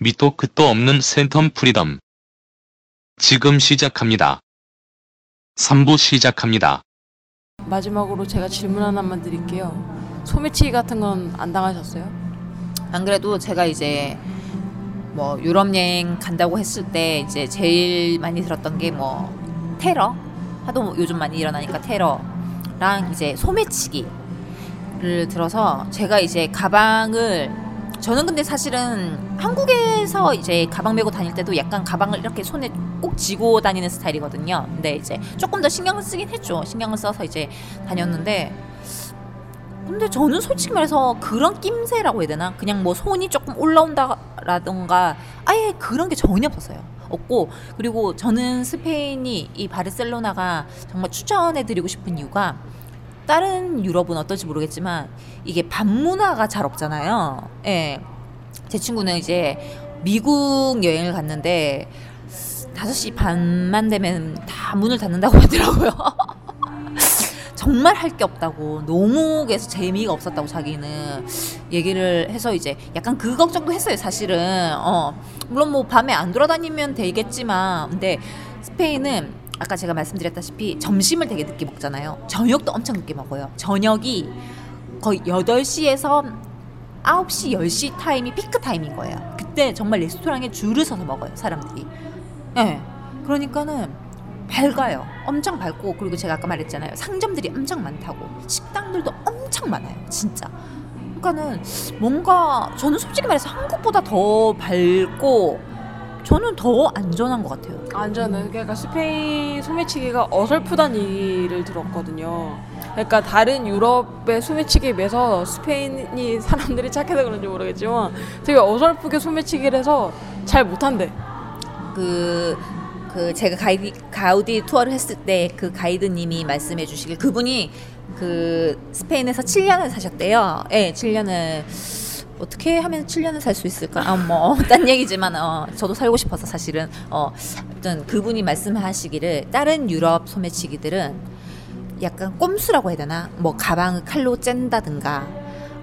밑도 끝도 없는 센텀 프리덤. 지금 시작합니다. 3부 시작합니다. 마지막으로 제가 질문 하나만 드릴게요. 소매치기 같은 건 안 당하셨어요? 안 그래도 제가 이제 뭐 유럽 여행 간다고 했을 때 이제 제일 많이 들었던 게 뭐 테러 하도 뭐 요즘 많이 일어나니까 테러랑 이제 소매치기를 들어서 제가 이제 가방을 저는 근데 사실은 한국에서 이제 가방 메고 다닐 때도 약간 가방을 이렇게 손에 꼭 쥐고 다니는 스타일이거든요. 근데 이제 조금 더 신경을 쓰긴 했죠. 신경을 써서 이제 다녔는데 근데 저는 솔직히 말해서 그런 낌새라고 해야 되나? 그냥 뭐 손이 조금 올라온다라던가 아예 그런 게 전혀 없었어요. 없고 그리고 저는 스페인이 이 바르셀로나가 정말 추천해 드리고 싶은 이유가 다른 유럽은 어떨지 모르겠지만 이게 밥 문화가 잘 없잖아요. 예. 제 친구는 이제 미국 여행을 갔는데 5시 반만 되면 다 문을 닫는다고 하더라고요. 정말 할 게 없다고 너무 계속 재미가 없었다고 자기는 얘기를 해서 이제 약간 그 걱정도 했어요 사실은 어 물론 뭐 밤에 안 돌아다니면 되겠지만 근데 스페인은 아까 제가 말씀드렸다시피 점심을 되게 늦게 먹잖아요 저녁도 엄청 늦게 먹어요 저녁이 거의 8시에서 9시 10시 타임이 피크 타임인 거예요 그때 정말 레스토랑에 줄을 서서 먹어요 사람들이 예 네. 그러니까는 밝아요. 엄청 밝고 그리고 제가 아까 말했잖아요. 상점들이 엄청 많다고 식당들도 엄청 많아요. 진짜. 그러니까는 뭔가 저는 솔직히 말해서 한국보다 더 밝고 저는 더 안전한 것 같아요. 안전은 그러니까 스페인 소매치기가 어설프단 얘기를 들었거든요. 그러니까 다른 유럽의 소매치기에 비해서 스페인이 사람들이 착해서 그런지 모르겠지만 되게 어설프게 소매치기를 해서 잘 못한대. 그, 그 제가 가이디, 가우디 투어를 했을 때 그 가이드님이 말씀해 주시길 그분이 그 스페인에서 7년을 사셨대요. 예, 네, 7년을 어떻게 하면 7년을 살 수 있을까? 아, 뭐, 딴 얘기지만, 어, 저도 살고 싶어서 사실은, 어, 어떤 그분이 말씀하시기를 다른 유럽 소매치기들은 약간 꼼수라고 해야 되나? 뭐, 가방을 칼로 짠다든가,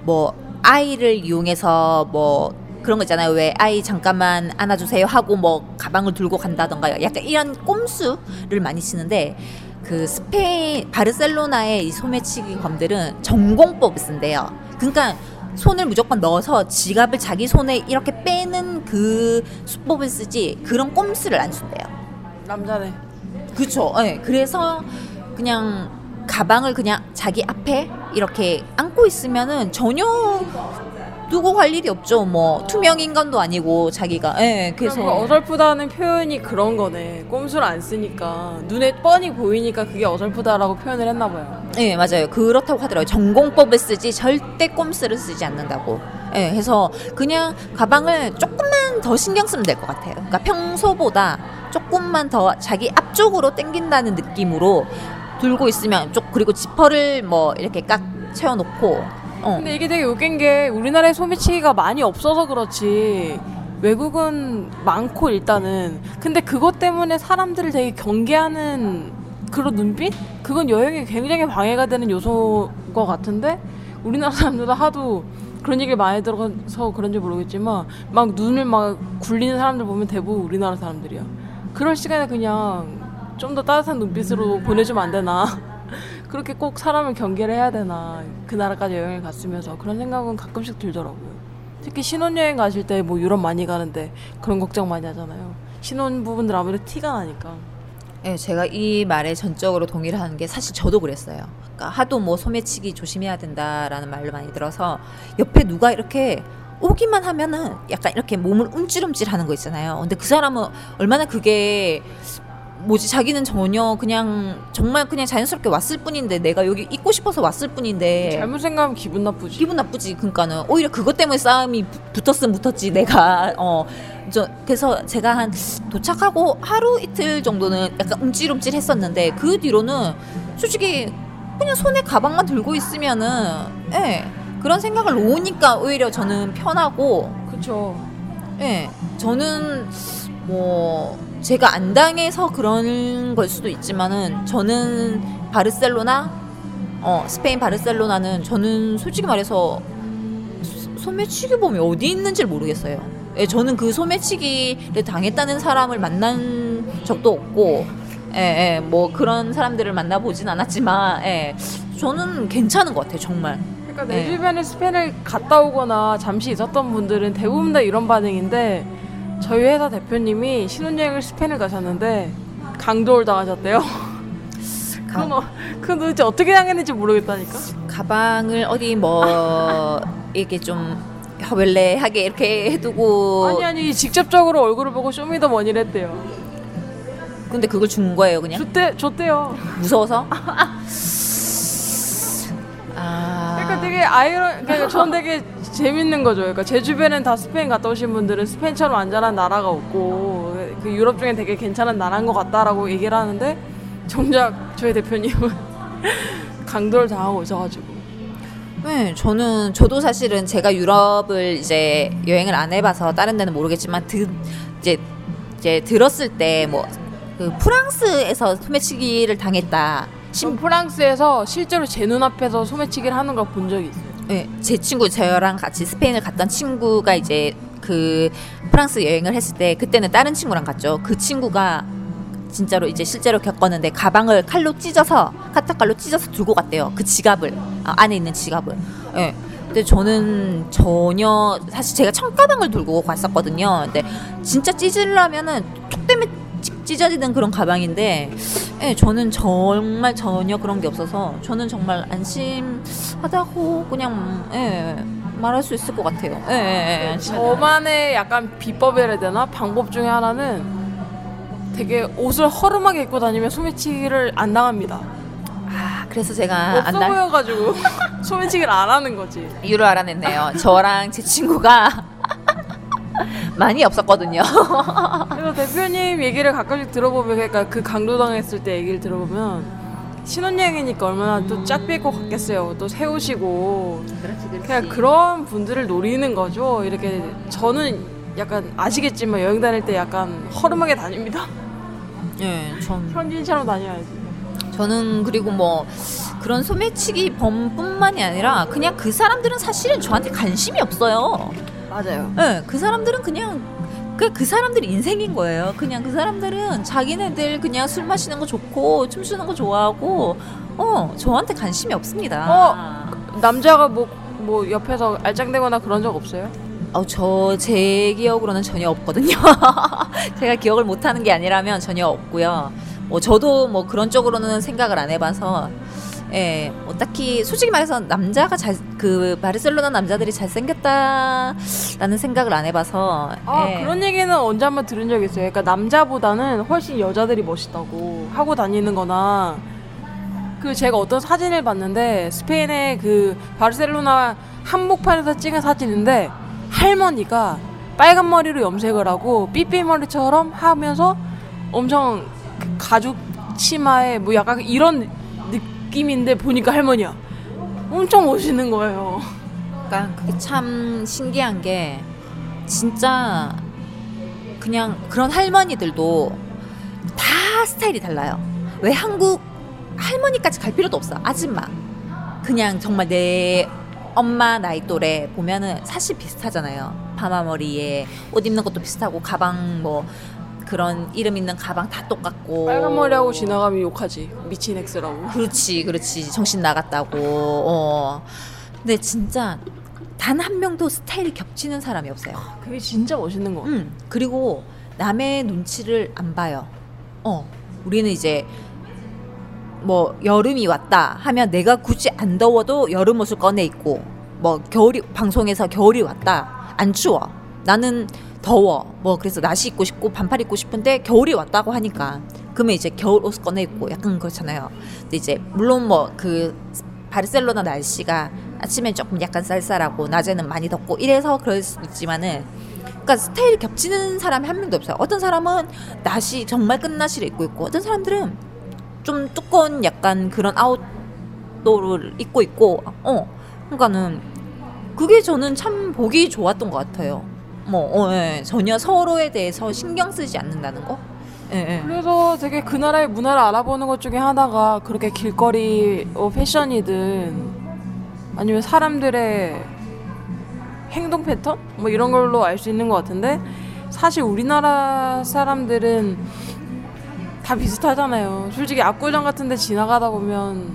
뭐, 아이를 이용해서 뭐, 그런 거 있잖아요. 왜 아이 잠깐만 안아주세요 하고 뭐 가방을 들고 간다던가 약간 이런 꼼수를 많이 쓰는데 그 스페인 바르셀로나의 이 소매치기 검들은 전공법을 쓴대요. 그러니까 손을 무조건 넣어서 지갑을 자기 손에 이렇게 빼는 그 수법을 쓰지 그런 꼼수를 안 쓴대요. 남자네. 그렇죠. 네, 그래서 그냥 가방을 그냥 자기 앞에 이렇게 안고 있으면은 전혀 두고 갈 일이 없죠. 뭐 투명 인간도 아니고 자기가. 예. 그래서 그러니까 어설프다는 표현이 그런 거네. 꼼수를 안 쓰니까 눈에 뻔히 보이니까 그게 어설프다라고 표현을 했나 봐요. 예, 맞아요. 그렇다고 하더라고요. 전공법을 쓰지 절대 꼼수를 쓰지 않는다고. 예, 그래서 그냥 가방을 조금만 더 신경 쓰면 될 것 같아요. 그러니까 평소보다 조금만 더 자기 앞쪽으로 당긴다는 느낌으로 들고 있으면 쪽 그리고 지퍼를 뭐 이렇게 깍 채워놓고 어. 근데 이게 되게 웃긴 게 우리나라에 소매치기가 많이 없어서 그렇지 외국은 많고 일단은 근데 그것 때문에 사람들을 되게 경계하는 그런 눈빛? 그건 여행에 굉장히 방해가 되는 요소인 것 같은데 우리나라 사람들도 하도 그런 얘기를 많이 들어서 그런지 모르겠지만 막 눈을 막 굴리는 사람들 보면 대부분 우리나라 사람들이야. 그럴 시간에 그냥 좀 더 따뜻한 눈빛으로 보내주면 안 되나. 그렇게 꼭 사람을 경계를 해야 되나 그 나라까지 여행을 갔으면서 그런 생각은 가끔씩 들더라고요. 특히 신혼여행 가실 때 뭐 유럽 많이 가는데 그런 걱정 많이 하잖아요. 신혼 부분들 아무래도 티가 나니까. 네, 제가 이 말에 전적으로 동의를 하는 게 사실 저도 그랬어요. 그러니까 하도 뭐 소매치기 조심해야 된다라는 말을 많이 들어서 옆에 누가 이렇게 오기만 하면은 약간 이렇게 몸을 움찔움찔 하는 거 있잖아요. 근데 그 사람은 얼마나 그게 뭐지 자기는 전혀 그냥 정말 그냥 자연스럽게 왔을 뿐인데 내가 여기 있고 싶어서 왔을 뿐인데. 잘못 생각하면 기분 나쁘지. 기분 나쁘지 그러니까는. 오히려 그것 때문에 싸움이 붙었으면 붙었지 내가. 어저 그래서 제가 한 도착하고 하루 이틀 정도는 약간 움찔움찔 했었는데 그 뒤로는 솔직히 그냥 손에 가방만 들고 있으면은 예. 그런 생각을 놓으니까 오히려 저는 편하고. 그쵸. 예. 저는 뭐 제가 안 당해서 그런 걸 수도 있지만은 저는 바르셀로나 어 스페인 바르셀로나는 저는 솔직히 말해서 소매치기 범이 어디 있는지 모르겠어요. 예, 저는 그 소매치기를 당했다는 사람을 만난 적도 없고, 예, 예, 뭐 그런 사람들을 만나보진 않았지만, 예, 저는 괜찮은 것 같아요, 정말. 그러니까 내 네. 주변에 스페인을 갔다 오거나 잠시 있었던 분들은 대부분 다 이런 반응인데 저희 회사 대표님이 신혼여행을 스페인을 가셨는데 강도를 당하셨대요. 그건, 어, 그건 도대체 어떻게 당했는지 모르겠다니까. 가방을 어디 뭐 이렇게 좀 허벌레하게 이렇게 해두고 아니 아니 직접적으로 얼굴을 보고 쇼미더머니를 했대요. 근데 그걸 준 거예요 그냥 줬대 줬대요. 무서워서 아 그러니까 되게 아이러 그러니까 전 되게 재밌는 거죠. 그러니까 제 주변엔 다 스페인 갔다 오신 분들은 스페인처럼 안전한 나라가 없고 그 유럽 중엔 되게 괜찮은 나라인 것 같다라고 얘기를 하는데 정작 저희 대표님은 강도를 당하고 오셔가지고 네, 저는 저도 사실은 제가 유럽을 이제 여행을 안 해봐서 다른 데는 모르겠지만 드, 이제 이제 들었을 때뭐 그 프랑스에서 소매치기를 당했다. 지금 프랑스에서 실제로 제 눈앞에서 소매치기를 하는 걸 본 적이 있어요. 네, 제 친구 저랑 같이 스페인을 갔던 친구가 이제 그 프랑스 여행을 했을 때 그때는 다른 친구랑 갔죠. 그 친구가 진짜로 이제 실제로 겪었는데 가방을 칼로 찢어서 카타칼로 찢어서 들고 갔대요. 그 지갑을 아, 안에 있는 지갑을. 예. 근데 저는 전혀 사실 제가 청가방을 들고 갔었거든요. 근데 진짜 찢으려면은 툭 때문에 찢- 찢어지는 그런 가방인데, 예, 저는 정말 전혀 그런 게 없어서 저는 정말 안심하다고 그냥 예, 말할 수 있을 것 같아요. 예, 예, 예, 안심하다. 저만의 약간 비법이라 되나 방법 중에 하나는 되게 옷을 허름하게 입고 다니면 소매치기를 안 당합니다. 아, 그래서 제가 없어 안날 보여가지고 소매치기를 안 하는 거지. 이유를 알아냈네요. 저랑 제 친구가 많이 없었거든요. 그래서 대표님 얘기를 가끔씩 들어보면 그러니까 그 강도당했을 때 얘기를 들어보면 신혼여행이니까 얼마나 또짝 삐고 갔겠어요. 또 세우시고 그렇지, 그렇지. 그냥 그런 분들을 노리는 거죠. 이렇게 저는 약간 아시겠지만 여행 다닐 때 약간 허름하게 다닙니다. 예, 전 현지인처럼 다녀야지. 저는 그리고 뭐 그런 소매치기 범뿐만이 아니라 그냥 그 사람들은 사실은 저한테 관심이 없어요. 맞아요. 예, 그 사람들은 그냥 그, 그 사람들 인생인 거예요. 그냥 그 사람들은 자기네들 그냥 술 마시는 거 좋고 춤추는 거 좋아하고 어 저한테 관심이 없습니다. 남자가 뭐, 뭐 옆에서 알짱대거나 그런 적 없어요? 어, 저 제 기억으로는 전혀 없거든요. 제가 기억을 못하는 게 아니라면 전혀 없고요. 뭐 저도 뭐 그런 쪽으로는 생각을 안 해봐서 예, 뭐 딱히 솔직히 말해서 남자가 잘 그 바르셀로나 남자들이 잘 생겼다라는 생각을 안 해봐서 아 예. 그런 얘기는 언제 한번 들은 적 있어요. 그러니까 남자보다는 훨씬 여자들이 멋있다고 하고 다니는거나 그 제가 어떤 사진을 봤는데 스페인의 그 바르셀로나 한복판에서 찍은 사진인데 할머니가 빨간 머리로 염색을 하고 삐삐 머리처럼 하면서 엄청 그 가죽 치마에 뭐 약간 이런 느낌인데 보니까 할머니야. 엄청 멋있는 거예요. 그러니까 그게 참 신기한 게 진짜 그냥 그런 할머니들도 다 스타일이 달라요. 왜 한국 할머니까지 갈 필요도 없어. 아줌마. 그냥 정말 내 엄마 나이 또래 보면은 사실 비슷하잖아요. 파마머리에 옷 입는 것도 비슷하고 가방 뭐 그런 이름 있는 가방 다 똑같고 빨간 머리하고 지나가면 욕하지. 미친 엑스라고. 그렇지, 그렇지. 정신 나갔다고. 어. 근데 진짜 단 한 명도 스타일이 겹치는 사람이 없어요. 그게 진짜 멋있는 거. 같아. 음. 그리고 남의 눈치를 안 봐요. 어. 우리는 이제 뭐 여름이 왔다 하면 내가 굳이 안 더워도 여름 옷을 꺼내 입고 뭐 겨울이 방송에서 겨울이 왔다 안 추워 나는 더워 뭐 그래서 나시 입고 싶고 반팔 입고 싶은데 겨울이 왔다고 하니까 그러면 이제 겨울 옷 꺼내 입고 약간 그렇잖아요 근데 이제 물론 뭐 그 바르셀로나 날씨가 아침엔 조금 약간 쌀쌀하고 낮에는 많이 덥고 이래서 그럴 수 있지만은 그러니까 스타일이 겹치는 사람이 한 명도 없어요. 어떤 사람은 나시 정말 끝나시를 입고 있고 어떤 사람들은 좀 두꺼운 약간 그런 아웃도어를 입고 있고 어 그러니까는 그게 저는 참 보기 좋았던 것 같아요. 뭐 어, 예. 전혀 서로에 대해서 신경 쓰지 않는다는 거. 예, 예. 그래서 되게 그 나라의 문화를 알아보는 것 중에 하나가 그렇게 길거리 어, 패션이든 아니면 사람들의 행동 패턴 뭐 이런 걸로 알 수 있는 것 같은데 사실 우리나라 사람들은 다 비슷하잖아요. 솔직히 압구정 같은데 지나가다 보면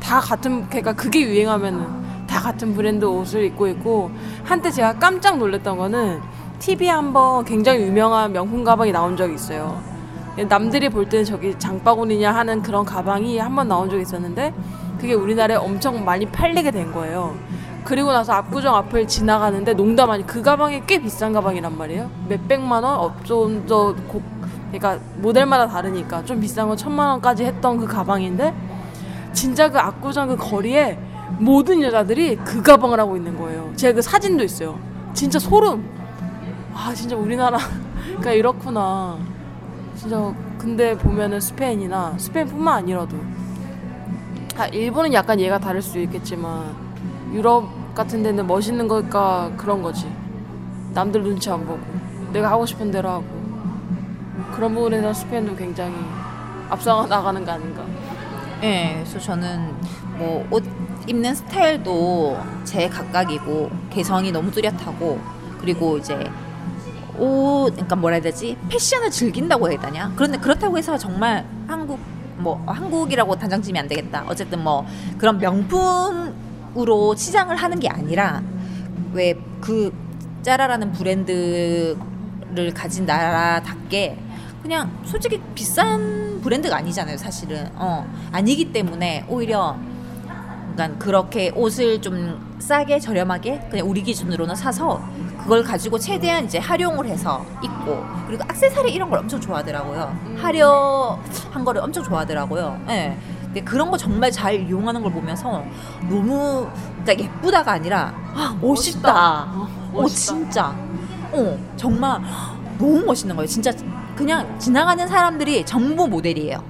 다 같은 그러니까 그게 유행하면은 다 같은 브랜드 옷을 입고 있고 한때 제가 깜짝 놀랐던 거는 TV에 한번 굉장히 유명한 명품 가방이 나온 적이 있어요. 남들이 볼 때는 저기 장바구니냐 하는 그런 가방이 한 번 나온 적이 있었는데 그게 우리나라에 엄청 많이 팔리게 된 거예요. 그리고 나서 압구정 앞을 지나가는데 농담 아니 그 가방이 꽤 비싼 가방이란 말이에요. 몇 백만 원, 어, 좀더 고, 그러니까 모델마다 다르니까 좀 비싼 건 천만 원까지 했던 그 가방인데 진짜 그 압구정 그 거리에 모든 여자들이 그 가방을 하고 있는 거예요. 제가 그 사진도 있어요. 진짜 소름. 아 진짜 우리나라 그러니까 이렇구나. 진짜 근데 보면은 스페인이나 스페인뿐만 아니라도 아 일본은 약간 얘가 다를 수 있겠지만 유럽 같은 데는 멋있는 걸까 그런 거지. 남들 눈치 안 보고 내가 하고 싶은 대로 하고 그런 부분에서 스페인도 굉장히 앞서 나가는 거 아닌가. 예, 그래서 저는 뭐 옷 입는 스타일도 제 각각이고 개성이 너무 뚜렷하고 그리고 이제 옷 그러니까 뭐라 해야 되지? 패션을 즐긴다고 해야 되냐? 그런데 그렇다고 해서 정말 한국 뭐 한국이라고 단정지면 안 되겠다. 어쨌든 뭐 그런 명품으로 치장을 하는 게 아니라 왜 그 짜라라는 브랜드를 가진 나라답게 그냥 솔직히 비싼 브랜드가 아니잖아요 사실은. 어 아니기 때문에 오히려 그러니까 그렇게 옷을 좀 싸게 저렴하게 그냥 우리 기준으로는 사서 그걸 가지고 최대한 이제 활용을 해서 입고 그리고 액세서리 이런 걸 엄청 좋아하더라고요. 화려한 거를 엄청 좋아하더라고요. 예. 네. 근데 그런 거 정말 잘 이용하는 걸 보면서 너무 그러니까 예쁘다가 아니라 아, 멋있다. 어, 멋있다. 어, 진짜. 어, 정말 너무 멋있는 거예요. 진짜 그냥 지나가는 사람들이 전부 모델이에요.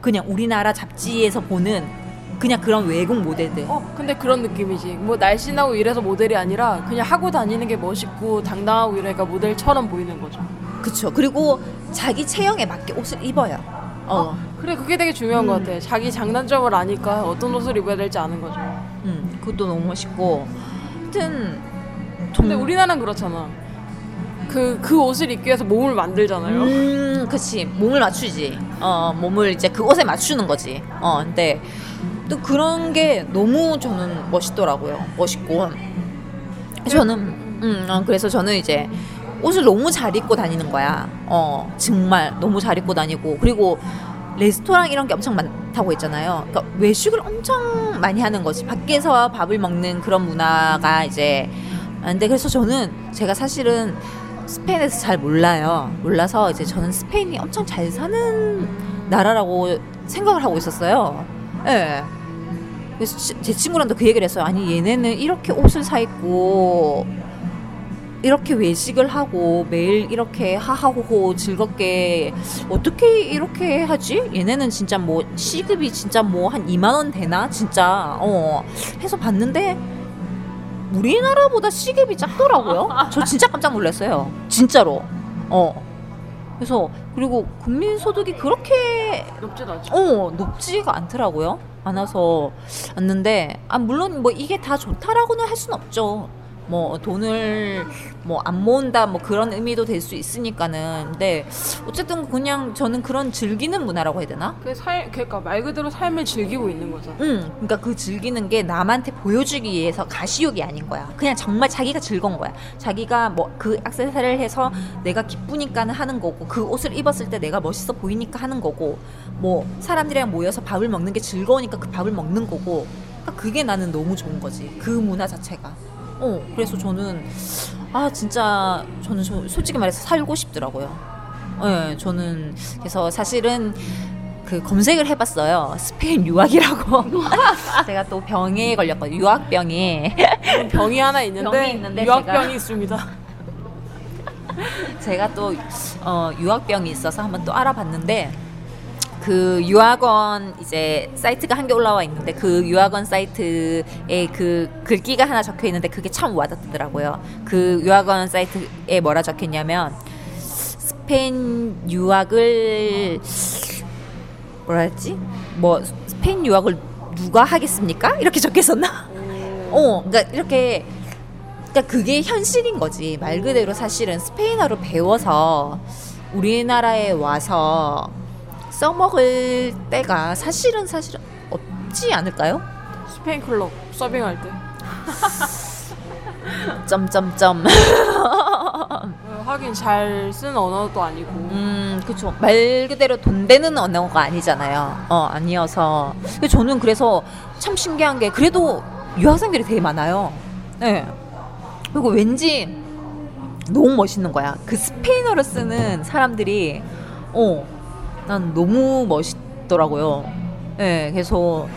그냥 우리나라 잡지에서 보는 그냥 그런 외국 모델들. 어, 근데 그런 느낌이지. 뭐 날씬하고 이래서 모델이 아니라 그냥 하고 다니는 게 멋있고 당당하고 이러니까 모델처럼 보이는 거죠. 그쵸. 그리고 자기 체형에 맞게 옷을 입어요. 어. 어 그래, 그게 되게 중요한 음. 것 같아. 자기 장단점을 아니까 어떤 옷을 입어야 될지 아는 거죠. 음, 그것도 너무 멋있고. 하여튼. 근데 우리나라는 그렇잖아. 그, 그 옷을 입기 위해서 몸을 만들잖아요. 음, 그치. 몸을 맞추지. 어, 몸을 이제 그 옷에 맞추는 거지. 어, 근데 또 그런 게 너무 저는 멋있더라고요. 멋있고. 저는 음, 어, 그래서 저는 이제 옷을 너무 잘 입고 다니는 거야. 어, 정말 너무 잘 입고 다니고 그리고 레스토랑 이런 게 엄청 많다고 했잖아요. 그러니까 외식을 엄청 많이 하는 거지. 밖에서 밥을 먹는 그런 문화가 이제 근데 그래서 저는 제가 사실은 스페인에서 잘 몰라요. 몰라서 이제 저는 스페인이 엄청 잘 사는 나라라고 생각을 하고 있었어요. 예. 네. 그래서 제 친구랑도 그 얘기를 했어요. 아니 얘네는 이렇게 옷을 사 입고 이렇게 외식을 하고 매일 이렇게 하하고 즐겁게 어떻게 이렇게 하지? 얘네는 진짜 뭐 시급이 진짜 뭐 한 2만 원 되나? 진짜 어 해서 봤는데 우리나라보다 시급이 작더라고요. 저 진짜 깜짝 놀랐어요. 진짜로. 어. 그래서 그리고 국민 소득이 그렇게 높지 않죠. 어 높지가 않더라고요. 않아서 왔는데 아 물론 뭐 이게 다 좋다라고는 할 수는 없죠. 뭐 돈을 뭐 안 모은다 뭐 그런 의미도 될 수 있으니까는 근데 어쨌든 그냥 저는 그런 즐기는 문화라고 해야 되나? 그살 그러니까 말 그대로 삶을 즐기고 있는 거죠. 응, 그러니까 그 즐기는 게 남한테 보여주기 위해서 가시욕이 아닌 거야. 그냥 정말 자기가 즐거운 거야. 자기가 뭐 그 악세사리를 해서 내가 기쁘니까는 하는 거고 그 옷을 입었을 때 내가 멋있어 보이니까 하는 거고 뭐 사람들이랑 모여서 밥을 먹는 게 즐거우니까 그 밥을 먹는 거고 그러니까 그게 나는 너무 좋은 거지. 그 문화 자체가. 어, 그래서 저는 아 진짜 저는 저, 솔직히 말해서 살고 싶더라고요. 예, 네, 저는 그래서 사실은 그 검색을 해봤어요. 스페인 유학이라고. 제가 또 병에 걸렸거든요. 유학병에. 병이 하나 있는데, 병이 있는데 유학병이 제가, 있습니다. 제가 또 어, 유학병이 있어서 한번 또 알아봤는데 그 유학원 이제 사이트가 한 개 올라와 있는데 그 유학원 사이트에 그 글귀가 하나 적혀 있는데 그게 참 와닿더라고요. 그 유학원 사이트에 뭐라 적혔냐면 스페인 유학을 뭐라 했지? 뭐 스페인 유학을 누가 하겠습니까? 이렇게 적혔었나? 어, 그러니까 이렇게 그러니까 그게 현실인 거지. 말 그대로 사실은 스페인어를 배워서 우리나라에 와서 써먹을 때가 사실은 사실은 없지 않을까요? 스페인 클럽 서빙할 때 점점점. 어, 하긴 잘쓴 언어도 아니고 음, 그쵸. 말 그대로 돈 되는 언어가 아니잖아요. 어, 아니어서. 저는 그래서 참 신기한 게 그래도 유학생들이 되게 많아요. 네. 그리고 왠지 너무 멋있는 거야. 그 스페인어를 쓰는 사람들이, 어, 난 너무 멋있더라고요. 네, 그래서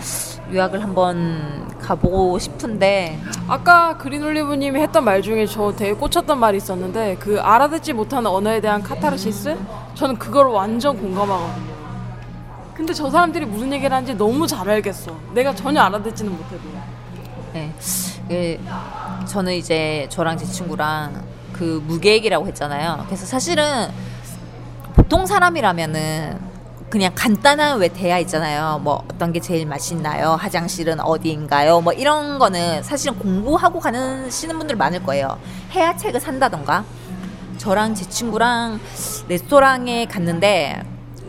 유학을 한번 가보고 싶은데, 아까 그린올리브님이 했던 말 중에 저 되게 꽂혔던 말이 있었는데 그 알아듣지 못하는 언어에 대한 카타르시스 저는 그걸 완전 공감하거든요. 근데 저 사람들이 무슨 얘기를 하는지 너무 잘 알겠어. 내가 전혀 알아듣지는 못해도. 네. 그 저는 이제 저랑 제 친구랑 그 무계획이라고 했잖아요. 그래서 사실은 보통 사람이라면은 그냥 간단한 왜 대화 있잖아요. 뭐 어떤 게 제일 맛있나요? 화장실은 어디인가요? 뭐 이런 거는 사실은 공부하고 가는 시는 분들 많을 거예요. 해야 책을 산다던가. 저랑 제 친구랑 레스토랑에 갔는데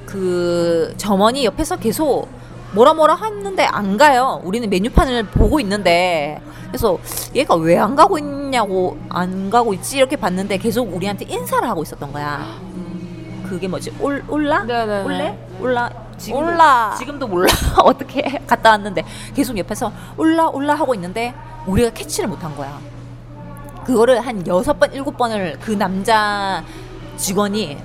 그 점원이 옆에서 계속 뭐라 뭐라 하는데 안 가요. 우리는 메뉴판을 보고 있는데 그래서 얘가 왜 안 가고 있냐고 안 가고 있지 이렇게 봤는데 계속 우리한테 인사를 하고 있었던 거야. 그게 뭐지? 올 올라? 네네네. 올래? 올라? 지금도, 올라. 지금도 몰라. 어떻게 해? 갔다 왔는데 계속 옆에서 올라 올라 하고 있는데 우리가 캐치를 못한 거야. 그거를 한 여섯 번 일곱 번을 그 남자 직원이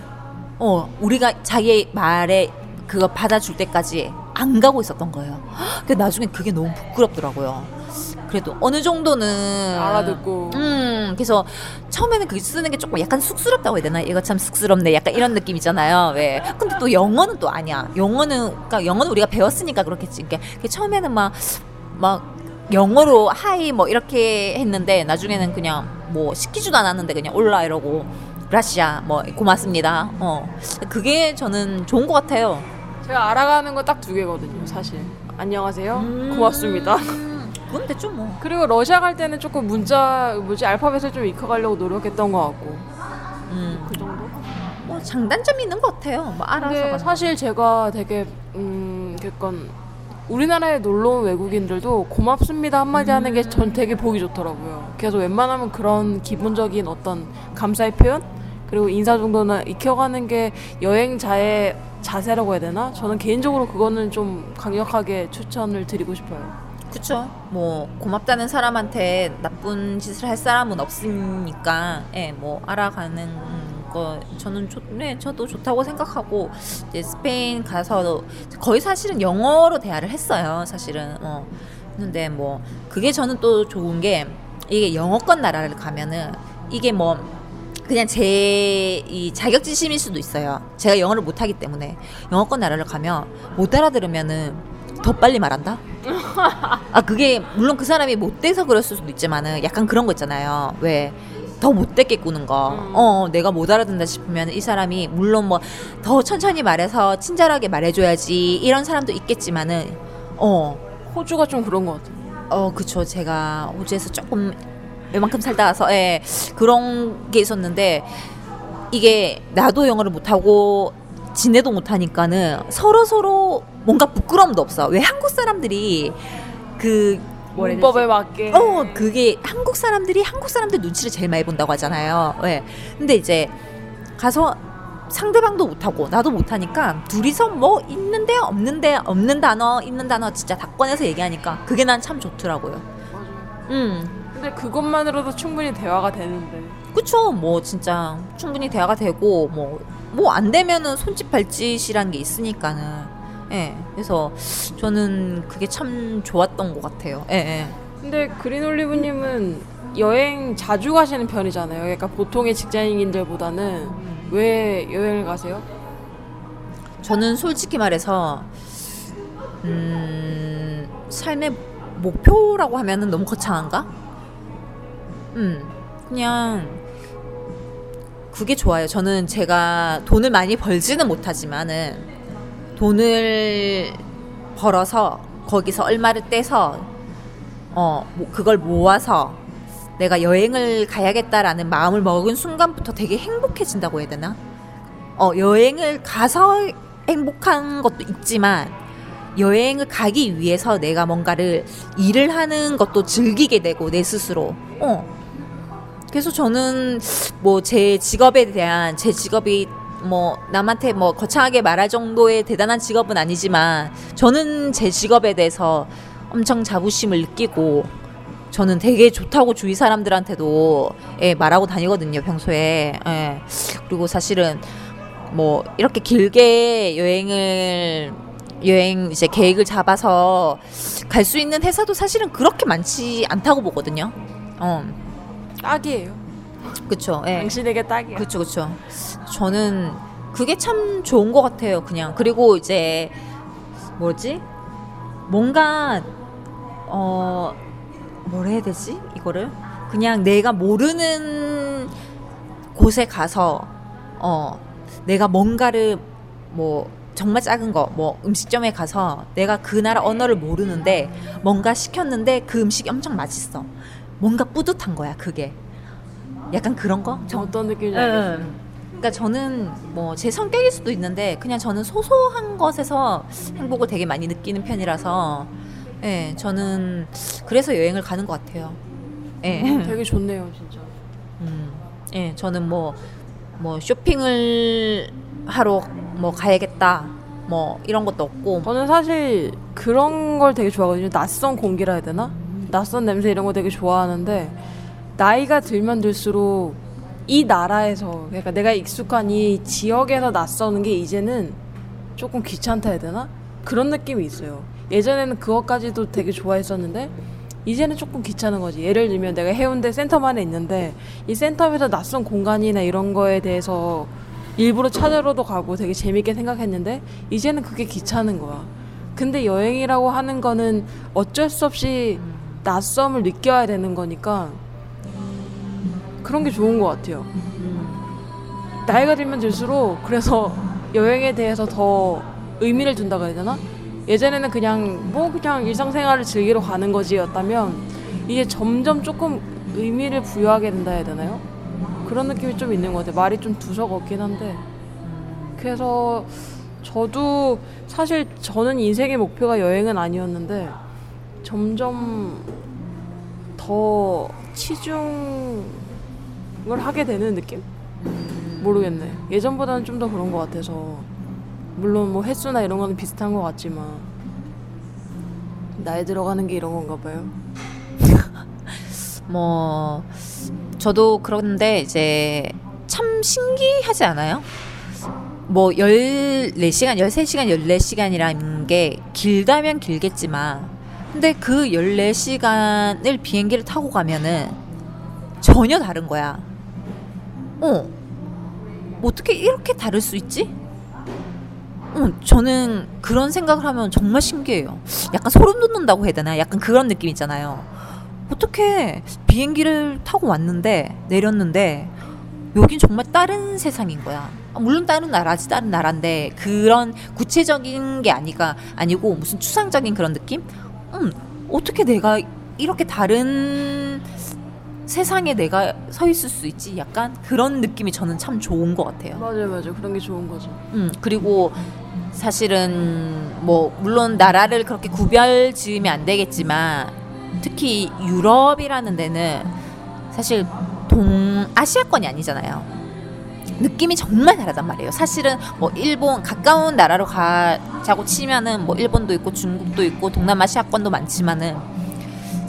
어 우리가 자기 말에 그거 받아줄 때까지 안 가고 있었던 거예요. 그 나중에 그게 너무 부끄럽더라고요. 그래도 어느 정도는 알아듣고. 음 그래서 처음에는 그게 쓰는 게 조금 약간 쑥스럽다고 해야 되나? 이거 참 쑥스럽네. 약간 이런 느낌 있잖아요. 왜? 근데 또 영어는 또 아니야. 영어는 그러니까 영어는 우리가 배웠으니까 그렇겠지. 그러니까 처음에는 막 막 영어로 하이 뭐 이렇게 했는데 나중에는 그냥 뭐 시키지도 않았는데 그냥 올라 이러고 라시아 뭐 고맙습니다. 어 그게 저는 좋은 것 같아요. 제가 알아가는 거딱두 개거든요, 사실. 안녕하세요. 음. 고맙습니다. 그건 됐죠 뭐. 그리고 러시아 갈 때는 조금 문자 뭐지 알파벳을 좀 익혀가려고 노력했던 것 같고 음. 그 정도. 뭐 장단점이 있는 것 같아요. 뭐 알아서. 사실 제가 되게 음 그건 우리나라에 놀러 온 외국인들도 고맙습니다 한마디 하는 게 전 되게 보기 좋더라고요. 그래서 웬만하면 그런 기본적인 어떤 감사의 표현 그리고 인사 정도는 익혀가는 게 여행자의 자세라고 해야 되나? 저는 개인적으로 그거는 좀 강력하게 추천을 드리고 싶어요. 그쵸. 뭐 고맙다는 사람한테 나쁜 짓을 할 사람은 없으니까, 예, 뭐 알아가는 거 저는 좋, 네, 저도 좋다고 생각하고 이제 스페인 가서 거의 사실은 영어로 대화를 했어요. 사실은 어. 근데 뭐 그게 저는 또 좋은 게 이게 영어권 나라를 가면은 이게 뭐 그냥 제 이 자격지심일 수도 있어요. 제가 영어를 못하기 때문에 영어권 나라를 가면 못 알아들으면은 더 빨리 말한다. 아 그게 물론 그 사람이 못 돼서 그랬을 수도 있지만은 약간 그런 거 있잖아요. 왜 더 못되게 꾸는 거. 음. 어 내가 못 알아듣는다 싶으면 이 사람이 물론 뭐 더 천천히 말해서 친절하게 말해줘야지 이런 사람도 있겠지만은 어 호주가 좀 그런 것 같아요. 어, 그쵸. 제가 호주에서 조금 요만큼 살다 와서, 예, 그런 게 있었는데, 이게 나도 영어를 못하고, 지네도 못하니까는 서로 서로 뭔가 부끄러움도 없어. 왜 한국 사람들이 그? 문법에 맞게. 어, 그게 한국 사람들이 한국 사람들 눈치를 제일 많이 본다고 하잖아요. 왜? 근데 이제 가서 상대방도 못하고 나도 못하니까 둘이서 뭐 있는데 없는데 없는 단어 있는 단어 진짜 다 꺼내서 얘기하니까 그게 난 참 좋더라고요. 맞아요. 음, 근데 그것만으로도 충분히 대화가 되는데. 그쵸. 뭐 진짜 충분히 대화가 되고 뭐 뭐 안 되면은 손짓 발짓이란 게 있으니까는. 예. 그래서 저는 그게 참 좋았던 것 같아요. 예, 예. 근데 그린 올리브님은 여행 자주 가시는 편이잖아요. 그러니까 보통의 직장인들보다는 왜 여행을 가세요? 저는 솔직히 말해서 음, 삶의 목표라고 하면은 너무 거창한가? 음, 그냥 그게 좋아요. 저는 제가 돈을 많이 벌지는 못하지만은 돈을 벌어서 거기서 얼마를 떼서 어, 뭐 그걸 모아서 내가 여행을 가야겠다라는 마음을 먹은 순간부터 되게 행복해진다고 해야 되나? 어, 여행을 가서 행복한 것도 있지만 여행을 가기 위해서 내가 뭔가를 일을 하는 것도 즐기게 되고 내 스스로. 어. 그래서 저는 뭐 제 직업에 대한 제 직업이 뭐 남한테 뭐 거창하게 말할 정도의 대단한 직업은 아니지만 저는 제 직업에 대해서 엄청 자부심을 느끼고 저는 되게 좋다고 주위 사람들한테도 예, 말하고 다니거든요 평소에 예. 그리고 사실은 뭐 이렇게 길게 여행을 여행 이제 계획을 잡아서 갈 수 있는 회사도 사실은 그렇게 많지 않다고 보거든요. 어, 딱이에요. 그쵸. 예. 당신에게 딱이야. 그쵸, 그쵸. 저는 그게 참 좋은 것 같아요, 그냥. 그리고 이제, 뭐지? 뭔가, 어, 뭐라 해야 되지? 이거를? 그냥 내가 모르는 곳에 가서, 어, 내가 뭔가를, 뭐, 정말 작은 거, 뭐, 음식점에 가서 내가 그 나라 언어를 모르는데 뭔가 시켰는데 그 음식이 엄청 맛있어. 뭔가 뿌듯한 거야, 그게. 약간 그런 거? 저 어떤 느낌인지 응, 알겠어요. 응. 그러니까 저는 뭐 제 성격일 수도 있는데 그냥 저는 소소한 것에서 행복을 되게 많이 느끼는 편이라서 예, 저는 그래서 여행을 가는 것 같아요. 예. 되게 좋네요, 진짜. 음, 예, 저는 뭐, 뭐, 쇼핑을 하러 뭐 가야겠다. 뭐, 이런 것도 없고. 저는 사실 그런 걸 되게 좋아하거든요. 낯선 공기라 해야 되나? 낯선 냄새 이런 거 되게 좋아하는데 나이가 들면 들수록 이 나라에서 그러니까 내가 익숙한 이 지역에서 낯서는 게 이제는 조금 귀찮다 해야 되나? 그런 느낌이 있어요. 예전에는 그것까지도 되게 좋아했었는데 이제는 조금 귀찮은 거지. 예를 들면 내가 해운대 센터만에 있는데 이 센터에서 낯선 공간이나 이런 거에 대해서 일부러 찾으러도 가고 되게 재밌게 생각했는데 이제는 그게 귀찮은 거야. 근데 여행이라고 하는 거는 어쩔 수 없이 낯섦을 느껴야 되는 거니까 그런 게 좋은 것 같아요. 나이가 들면 들수록 그래서 여행에 대해서 더 의미를 둔다고 해야 되나? 예전에는 그냥 뭐 그냥 일상생활을 즐기러 가는 거지였다면 이제 점점 조금 의미를 부여하게 된다 해야 되나요? 그런 느낌이 좀 있는 것 같아요. 말이 좀 두서가 없긴 한데 그래서 저도 사실 저는 인생의 목표가 여행은 아니었는데 점점 더 치중 을 하게 되는 느낌? 모르겠네. 예전보다는 좀 더 그런 것 같아서 물론 뭐 횟수나 이런 거는 비슷한 것 같지만 나이 들어가는 게 이런 건가 봐요. 뭐, 저도 그런데 이제 참 신기하지 않아요? 뭐 14시간, 13시간, 14시간이라는 게 길다면 길겠지만 근데 그 14시간을 비행기를 타고 가면은 전혀 다른 거야. 어. 뭐 어떻게 이렇게 다를 수 있지? 어, 저는 그런 생각을 하면 정말 신기해요. 약간 소름 돋는다고 해야 되나? 약간 그런 느낌 있잖아요. 어떻게 비행기를 타고 왔는데 내렸는데 여긴 정말 다른 세상인 거야. 아, 물론 다른 나라지 다른 나라인데 그런 구체적인 게 아니가 아니고 무슨 추상적인 그런 느낌? 음 어떻게 내가 이렇게 다른 세상에 내가 서 있을 수 있지? 약간 그런 느낌이 저는 참 좋은 것 같아요. 맞아요, 맞아요. 그런 게 좋은 거죠. 음, 그리고 사실은 뭐 물론 나라를 그렇게 구별 지으면 안 되겠지만 특히 유럽이라는 데는 사실 동아시아권이 아니잖아요. 느낌이 정말 다르단 말이에요. 사실은 뭐 일본 가까운 나라로 가자고 치면은 뭐 일본도 있고 중국도 있고 동남아시아권도 많지만은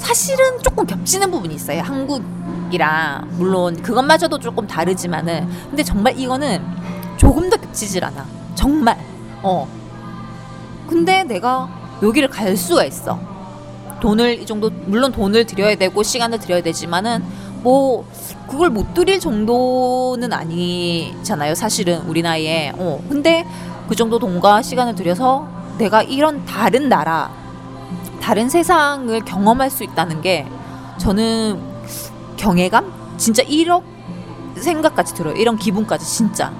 사실은 조금 겹치는 부분이 있어요. 한국이랑 물론 그것마저도 조금 다르지만은 근데 정말 이거는 조금 더 겹치질 않아. 정말. 어. 근데 내가 여기를 갈 수가 있어. 돈을 이 정도 물론 돈을 들여야 되고 시간을 들여야 되지만은 뭐 그걸 못 드릴 정도는 아니잖아요. 사실은 우리 나이에. 어. 근데 그 정도 돈과 시간을 들여서 내가 이런 다른 나라 다른 세상을 경험할 수 있다는 게 저는 경외감? 진짜 1억 생각까지 들어요. 이런 기분까지 진짜.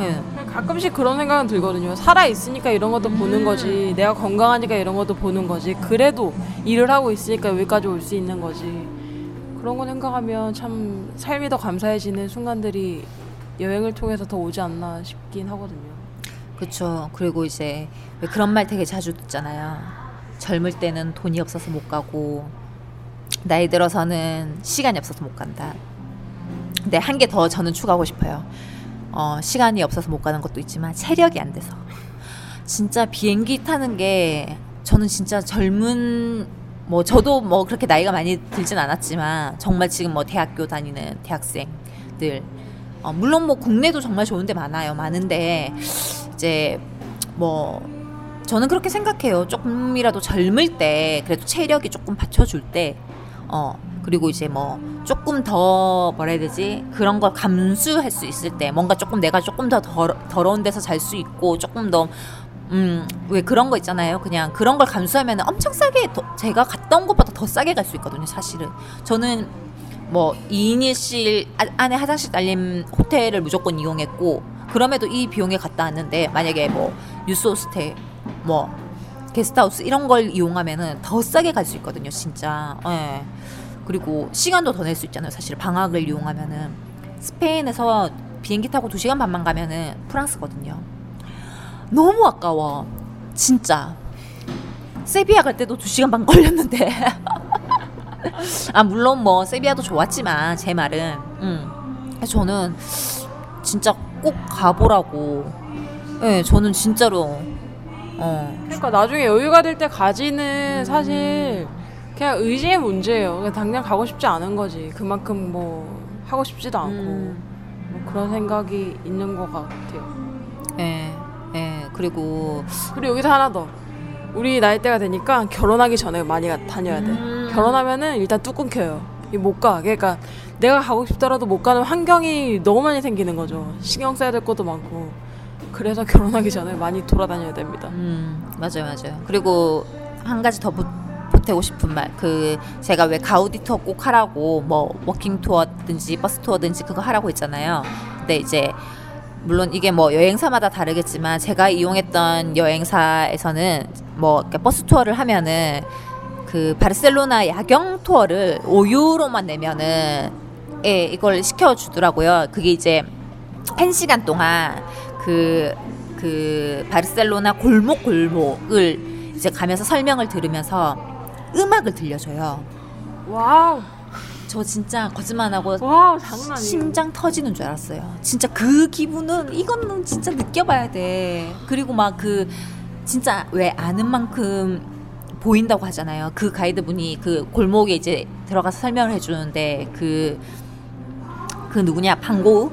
예. 가끔씩 그런 생각은 들거든요. 살아 있으니까 이런 것도 보는 거지. 내가 건강하니까 이런 것도 보는 거지. 그래도 일을 하고 있으니까 여기까지 올 수 있는 거지. 그런 거 생각하면 참 삶이 더 감사해지는 순간들이 여행을 통해서 더 오지 않나 싶긴 하거든요. 그렇죠. 그리고 이제 왜 그런 말 되게 자주 듣잖아요. 젊을 때는 돈이 없어서 못 가고 나이 들어서는 시간이 없어서 못 간다. 근데 한 개 더 저는 추가하고 싶어요. 어, 시간이 없어서 못 가는 것도 있지만 체력이 안 돼서. 진짜 비행기 타는 게 저는 진짜 젊은 뭐 저도 뭐 그렇게 나이가 많이 들진 않았지만 정말 지금 뭐 대학교 다니는 대학생들 어, 물론 뭐 국내도 정말 좋은 데 많아요. 많은데 이제 뭐 저는 그렇게 생각해요. 조금이라도 젊을 때 그래도 체력이 조금 받쳐줄 때 어, 그리고 이제 뭐 조금 더 뭐라 해야 되지 그런 걸 감수할 수 있을 때 뭔가 조금 내가 조금 더 더러, 더러운 데서 잘 수 있고 조금 더 음, 왜 그런 거 있잖아요. 그냥 그런 걸 감수하면 엄청 싸게 더, 제가 갔다 온 것보다 더 싸게 갈 수 있거든요, 사실은. 저는 뭐 2인 1실 아, 안에 화장실 딸린 호텔을 무조건 이용했고 그럼에도 이 비용에 갔다 왔는데 만약에 뭐 유스 호스텔 뭐 게스트하우스 이런 걸 이용하면은 더 싸게 갈 수 있거든요, 진짜. 예. 그리고 시간도 더 낼 수 있잖아요, 사실 방학을 이용하면은 스페인에서 비행기 타고 2시간 반만 가면은 프랑스거든요. 너무 아까워. 진짜. 세비야 갈 때도 2시간 반 걸렸는데. 아, 물론 뭐 세비야도 좋았지만 제 말은 음. 저는 진짜 꼭 가보라고. 예, 네, 저는 진짜로 어. 그러니까 나중에 여유가 될 때 가지는 사실 그냥 의지의 문제예요. 그냥 당장 가고 싶지 않은 거지. 그만큼 뭐 하고 싶지도 않고 음. 뭐 그런 생각이 있는 것 같아요. 예, 예. 그리고 그리고 여기서 하나 더. 우리 나이대가 되니까 결혼하기 전에 많이 가- 다녀야 돼. 음. 결혼하면은 일단 뚝 끊겨요. 이 못 가. 그러니까 내가 가고 싶더라도 못 가는 환경이 너무 많이 생기는 거죠. 신경 써야 될 것도 많고. 그래서 결혼하기 전에 많이 돌아다녀야 됩니다. 음, 맞아요, 맞아요. 그리고 한 가지 더 보, 보태고 싶은 말. 그 제가 왜 가우디 투어 꼭 하라고 뭐 워킹 투어든지 버스 투어든지 그거 하라고 했잖아요. 근데 이제 물론 이게 뭐 여행사마다 다르겠지만 제가 이용했던 여행사에서는 뭐 이렇게 버스 투어를 하면은 그 바르셀로나 야경 투어를 5유로만 내면은 예, 이걸 시켜 주더라고요. 그게 이제 한 시간 동안 그, 그, 바르셀로나 골목 골목을 이제 가면서 설명을 들으면서 음악을 들려줘요. Wow. 저 진짜 거짓말 안 하고 wow, 장난 아니에요. 심장 터지는 줄 알았어요. 진짜 그 기분은 이거는 진짜 느껴봐야 돼. 그리고 막 그 진짜 왜 아는 만큼 보인다고 하잖아요. 그 가이드분이 그 골목에 이제 들어가서 설명을 해주는데 그 그 누구냐 방고우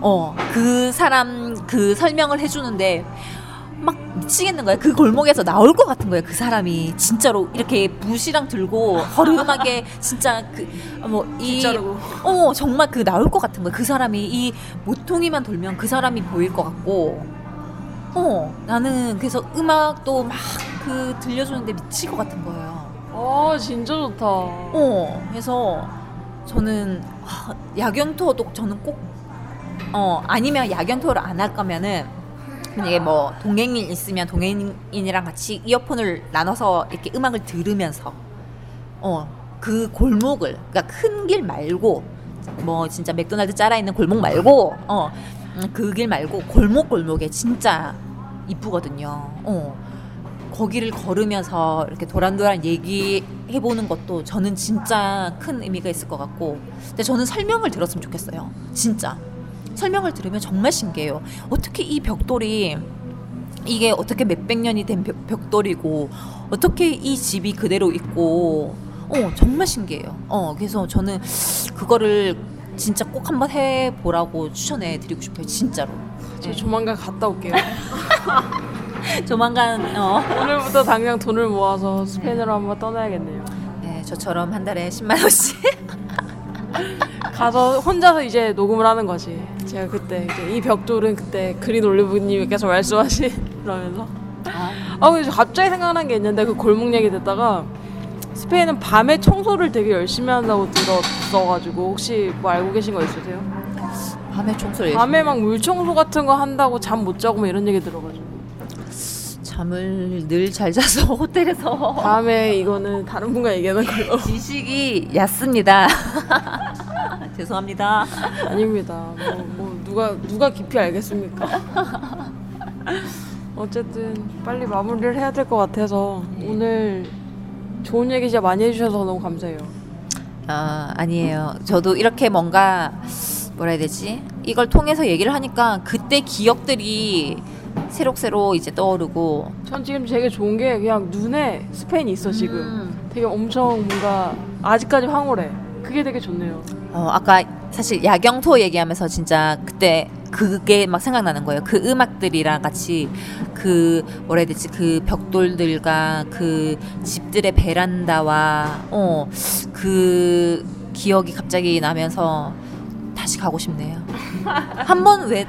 어 그 사람 그 설명을 해주는데 막 미치겠는 거야. 그 골목에서 나올 것 같은 거예요. 그 사람이 진짜로 이렇게 붓이랑 들고 허름하게 진짜 그뭐이. 어 정말 그 나올 것 같은 거야. 그 사람이 이 모퉁이만 돌면 그 사람이 보일 것 같고 어 나는 그래서 음악도 막 그 들려주는데 미칠 것 같은 거예요. 어, 진짜 좋다. 어 그래서 저는 아, 야경 투어도 저는 꼭 어 아니면 투어를 안 할 거면은 만약에 뭐 동행인 있으면 동행인이랑 같이 이어폰을 나눠서 이렇게 음악을 들으면서 어 그 골목을 그러니까 큰 길 말고 뭐 진짜 맥도날드 짜라 있는 골목 말고 어 그 길 말고 골목 골목에 진짜 이쁘거든요. 어 거기를 걸으면서 이렇게 도란도란 얘기해 보는 것도 저는 진짜 큰 의미가 있을 것 같고 근데 저는 설명을 들었으면 좋겠어요. 진짜 설명을 들으면 정말 신기해요. 어떻게 이 벽돌이 이게 어떻게 몇백 년이 된 벽, 벽돌이고 어떻게 이 집이 그대로 있고 어 정말 신기해요. 어 그래서 저는 그거를 진짜 꼭 한번 해보라고 추천해 드리고 싶어요. 진짜로. 저 조만간 갔다 올게요. 조만간 어 오늘부터 당장 돈을 모아서 스페인으로 한번 떠나야겠네요. 네, 저처럼 한 달에 10만 원씩. 가서 혼자서 이제 녹음을 하는 거지. 제가 그때 이제 이 벽돌은 그때 그린 올리브님께서 말씀하신 그러면서 아 근데 갑자기 생각난 게 있는데 그 골목 얘기 듣다가 스페인은 밤에 청소를 되게 열심히 한다고 들었어가지고 혹시 뭐 알고 계신 거 있으세요? 밤에 청소를 밤에 막 물 청소 같은 거 한다고 잠 못 자고 뭐 이런 얘기 들어가지고 잠을 늘 잘 자서 호텔에서 다음에 이거는 다른 분과 얘기하는 걸로. 지식이 얕습니다. 죄송합니다. 아닙니다. 뭐, 뭐 누가 누가 깊이 알겠습니까? 어쨌든 빨리 마무리를 해야 될 것 같아서 오늘 좋은 얘기 진짜 많이 해주셔서 너무 감사해요. 아, 아니에요. 저도 이렇게 뭔가 뭐라 해야 되지? 이걸 통해서 얘기를 하니까 그때 기억들이 새록새록 이제 떠오르고 전 지금 되게 좋은 게 그냥 눈에 스페인이 있어 지금. 음. 되게 엄청 뭔가 아직까지 황홀해. 그게 되게 좋네요. 어, 아까 사실 야경토 얘기하면서 진짜 그때 그게 막 생각나는 거예요. 그 음악들이랑 같이 그 뭐라 해야 되지? 그 벽돌들과 그 집들의 베란다와 어, 그 기억이 갑자기 나면서 다시 가고 싶네요. 한 번 왜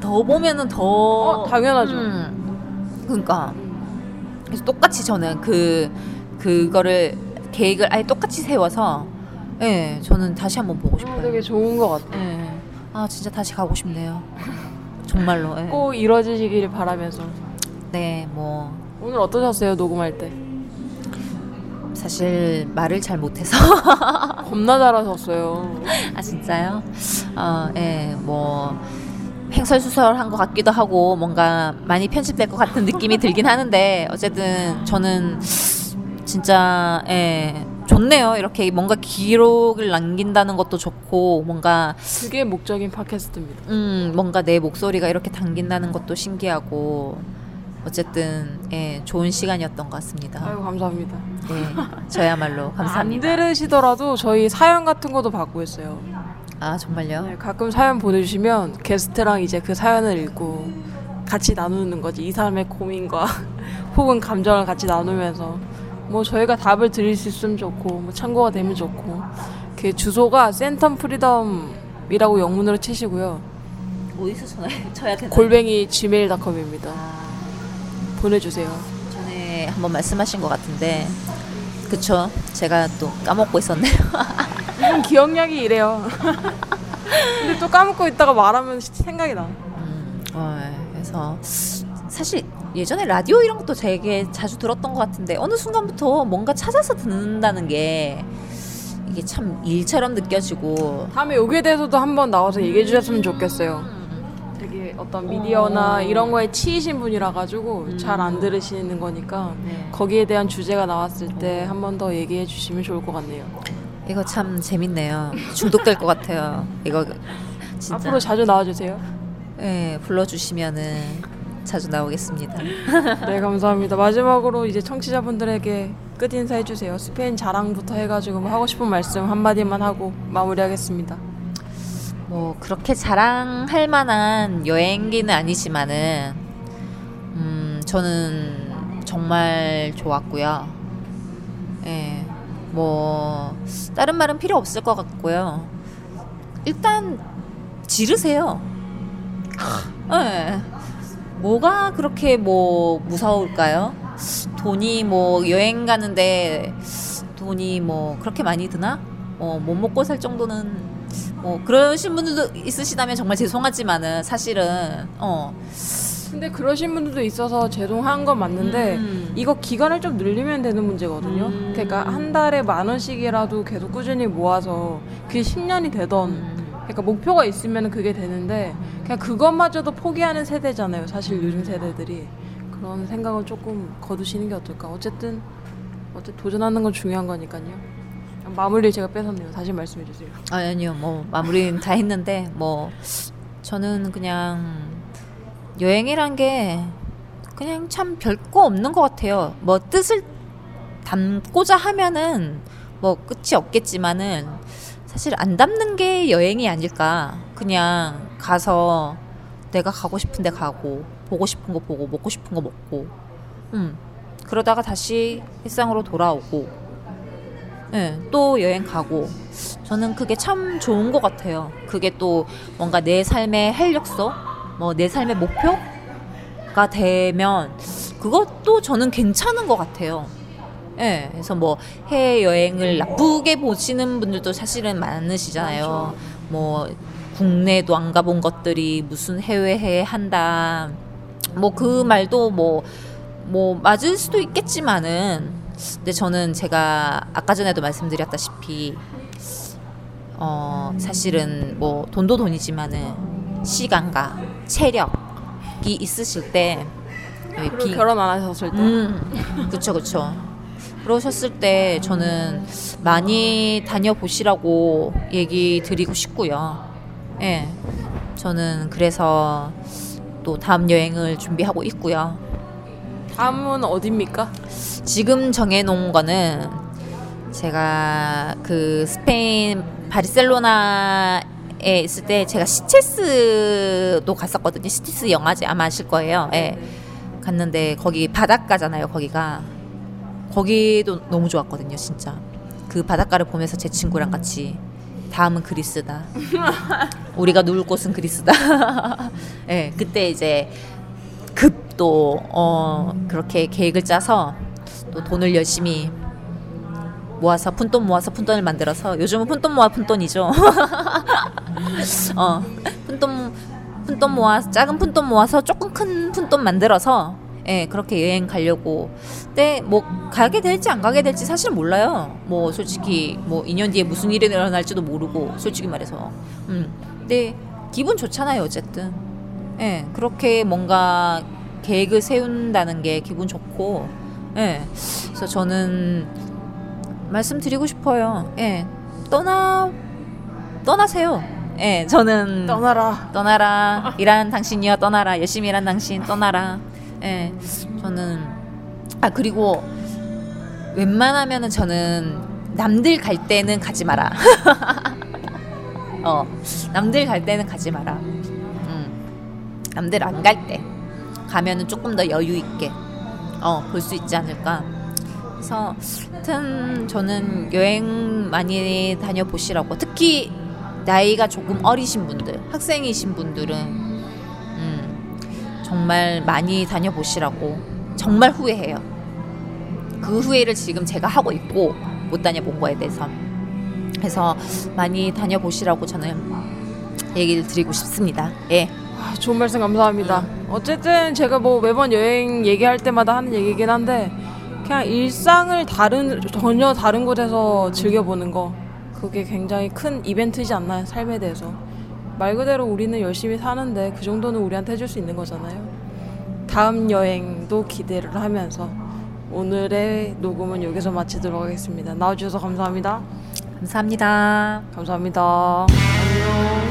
더 보면은 더 어, 당연하죠. 음, 그러니까 그래서 똑같이 저는 그 그거를 계획을 아예 똑같이 세워서 예, 저는 다시 한번 보고 어, 싶어요. 되게 좋은 것 같아. 예. 아 진짜 다시 가고 싶네요. 정말로. 예. 꼭 이뤄지시길 바라면서 네, 뭐 오늘 어떠셨어요 녹음할 때? 사실 말을 잘 못해서 겁나 잘하셨어요. 아 진짜요? 어, 예, 뭐 횡설수설한 것 같기도 하고 뭔가 많이 편집될 것 같은 느낌이 들긴 하는데 어쨌든 저는 진짜 예. 좋네요. 이렇게 뭔가 기록을 남긴다는 것도 좋고 뭔가 그게 목적인 팟캐스트입니다. 음, 뭔가 내 목소리가 이렇게 담긴다는 것도 신기하고 어쨌든 예, 좋은 시간이었던 것 같습니다. 아유 감사합니다. 예, 저야말로 안 감사합니다. 들으시더라도 저희 사연 같은 것도 받고 있어요. 아 정말요? 네, 가끔 사연 보내주시면 게스트랑 이제 그 사연을 읽고 같이 나누는 거지 이 사람의 고민과 혹은 감정을 같이 나누면서 뭐 저희가 답을 드릴 수 있으면 좋고 뭐 참고가 되면 좋고. 그 주소가 센텀 프리덤이라고 영문으로 치시고요. 어디서 전화 쳐야 되나? 골뱅이 gmail.com입니다. 아, 보내주세요. 전에 한번 말씀하신 것 같은데. 그쵸? 제가 또 까먹고 있었네요. 이건 기억력이 이래요. 근데 또 까먹고 있다가 말하면 생각이 나. 음, 어, 그래서 사실 예전에 라디오 이런 것도 되게 자주 들었던 것 같은데 어느 순간부터 뭔가 찾아서 듣는다는 게 이게 참 일처럼 느껴지고 다음에 여기에 대해서도 한번 나와서 얘기해 주셨으면 좋겠어요 음, 되게 어떤 미디어나 어. 이런 거에 치이신 분이라 가지고 잘안 들으시는 거니까 네. 거기에 대한 주제가 나왔을 때 한 번 더 얘기해 주시면 좋을 것 같네요. 이거 참 재밌네요. 중독될 것 같아요. 이거 진짜 앞으로 자주 나와주세요. 예, 불러주시면은 자주 나오겠습니다. 네 감사합니다. 마지막으로 이제 청취자분들에게 끝 인사 해 주세요. 스페인 자랑부터 해가지고 뭐 하고 싶은 말씀 한 마디만 하고 마무리하겠습니다. 뭐 그렇게 자랑할 만한 여행기는 아니지만은 음 저는 정말 좋았고요. 예. 뭐 다른 말은 필요 없을 것 같고요. 일단 지르세요. 예. 뭐가 그렇게 뭐 무서울까요? 돈이 뭐 여행 가는데 돈이 뭐 그렇게 많이 드나? 어, 못 먹고 살 정도는 뭐 그러신 분들도 있으시다면 정말 죄송하지만은 사실은 어 근데 그러신 분들도 있어서 죄송한 건 맞는데 음. 이거 기간을 좀 늘리면 되는 문제거든요. 음. 그러니까 한 달에 만 원씩이라도 계속 꾸준히 모아서 그게 10년이 되던 음. 그러니까 목표가 있으면 그게 되는데 그냥 그것마저도 포기하는 세대잖아요. 사실 요즘 세대들이 그런 생각을 조금 거두시는 게 어떨까. 어쨌든 어쨌든 도전하는 건 중요한 거니까요. 마무리 제가 뺏었네요. 다시 말씀해 주세요. 아니, 아니요 뭐 마무리는 다 했는데 뭐 저는 그냥 여행이란 게 그냥 참 별거 없는 것 같아요. 뭐 뜻을 담고자 하면은 뭐 끝이 없겠지만은 사실 안 담는 게 여행이 아닐까. 그냥 가서 내가 가고 싶은데 가고 보고 싶은 거 보고 먹고 싶은 거 먹고, 음 그러다가 다시 일상으로 돌아오고, 예, 또 여행 가고. 저는 그게 참 좋은 것 같아요. 그게 또 뭔가 내 삶의 활력소, 뭐 내 삶의 목표가 되면 그것도 저는 괜찮은 것 같아요. 예, 그래서 뭐 해외 여행을 나쁘게 보시는 분들도 사실은 많으시잖아요. 뭐 국내도 안 가본 것들이 무슨 해외에 한다. 뭐 그 말도 뭐 뭐 맞을 수도 있겠지만은 근데 저는 제가 아까 전에도 말씀드렸다시피 어 사실은 뭐 돈도 돈이지만은 시간과 체력이 있으실 때 비- 결혼 안 하셨을 때. 음, 그쵸, 그쵸. 그러셨을 때 저는 많이 다녀보시라고 얘기 드리고 싶고요. 예. 저는 그래서 또 다음 여행을 준비하고 있고요. 다음은 어딥니까? 지금 정해놓은 거는 제가 그 스페인 바르셀로나에 있을 때 제가 시체스도 갔었거든요. 시체스 영화제 아마 아실 거예요. 예. 갔는데 거기 바닷가잖아요. 거기가 거기도 너무 좋았거든요. 진짜 그 바닷가를 보면서 제 친구랑 같이 다음은 그리스다. 우리가 누울 곳은 그리스다. 예, 그때 이제 급도 어 그렇게 계획을 짜서 또 돈을 열심히 모아서 푼돈 모아서 푼돈을 만들어서 요즘은 푼돈 모아 푼돈이죠. 어 푼돈 푼돈 모아 작은 푼돈 모아서 조금 큰 푼돈 만들어서 예 그렇게 여행 가려고. 근데 뭐 가게 될지 안 가게 될지 사실 몰라요. 뭐 솔직히 뭐 2년 뒤에 무슨 일이 일어날지도 모르고 솔직히 말해서. 음. 근데 기분 좋잖아요 어쨌든. 예 그렇게 뭔가 계획을 세운다는 게 기분 좋고. 예. 그래서 저는 말씀드리고 싶어요. 예. 떠나 떠나세요. 예 저는 떠나라. 떠나라. 일하는 당신이여 떠나라. 열심히 일하는 당신 떠나라 예 저는 아 그리고 웬만하면은 저는 남들 갈 때는 가지 마라. 어 남들 갈 때는 가지 마라. 음 남들 안 갈 때 가면은 조금 더 여유 있게 어 볼 수 있지 않을까. 그래서 하여튼 저는 여행 많이 다녀보시라고. 특히 나이가 조금 어리신 분들 학생이신 분들은 음, 정말 많이 다녀보시라고 정말 후회해요. 그 후회를 지금 제가 하고 있고 못 다녀본 거에 대해서. 그래서 많이 다녀보시라고 저는 얘기를 드리고 싶습니다. 예. 아, 좋은 말씀 감사합니다. 어쨌든 제가 뭐 매번 여행 얘기할 때마다 하는 얘기긴 한데 그냥 일상을 다른 전혀 다른 곳에서 즐겨보는 거 그게 굉장히 큰 이벤트이지 않나요? 삶에 대해서 말 그대로 우리는 열심히 사는데 그 정도는 우리한테 해줄 수 있는 거잖아요. 다음 여행도 기대를 하면서 오늘의 녹음은 여기서 마치도록 하겠습니다. 나와주셔서 감사합니다. 감사합니다 감사합니다. 안녕.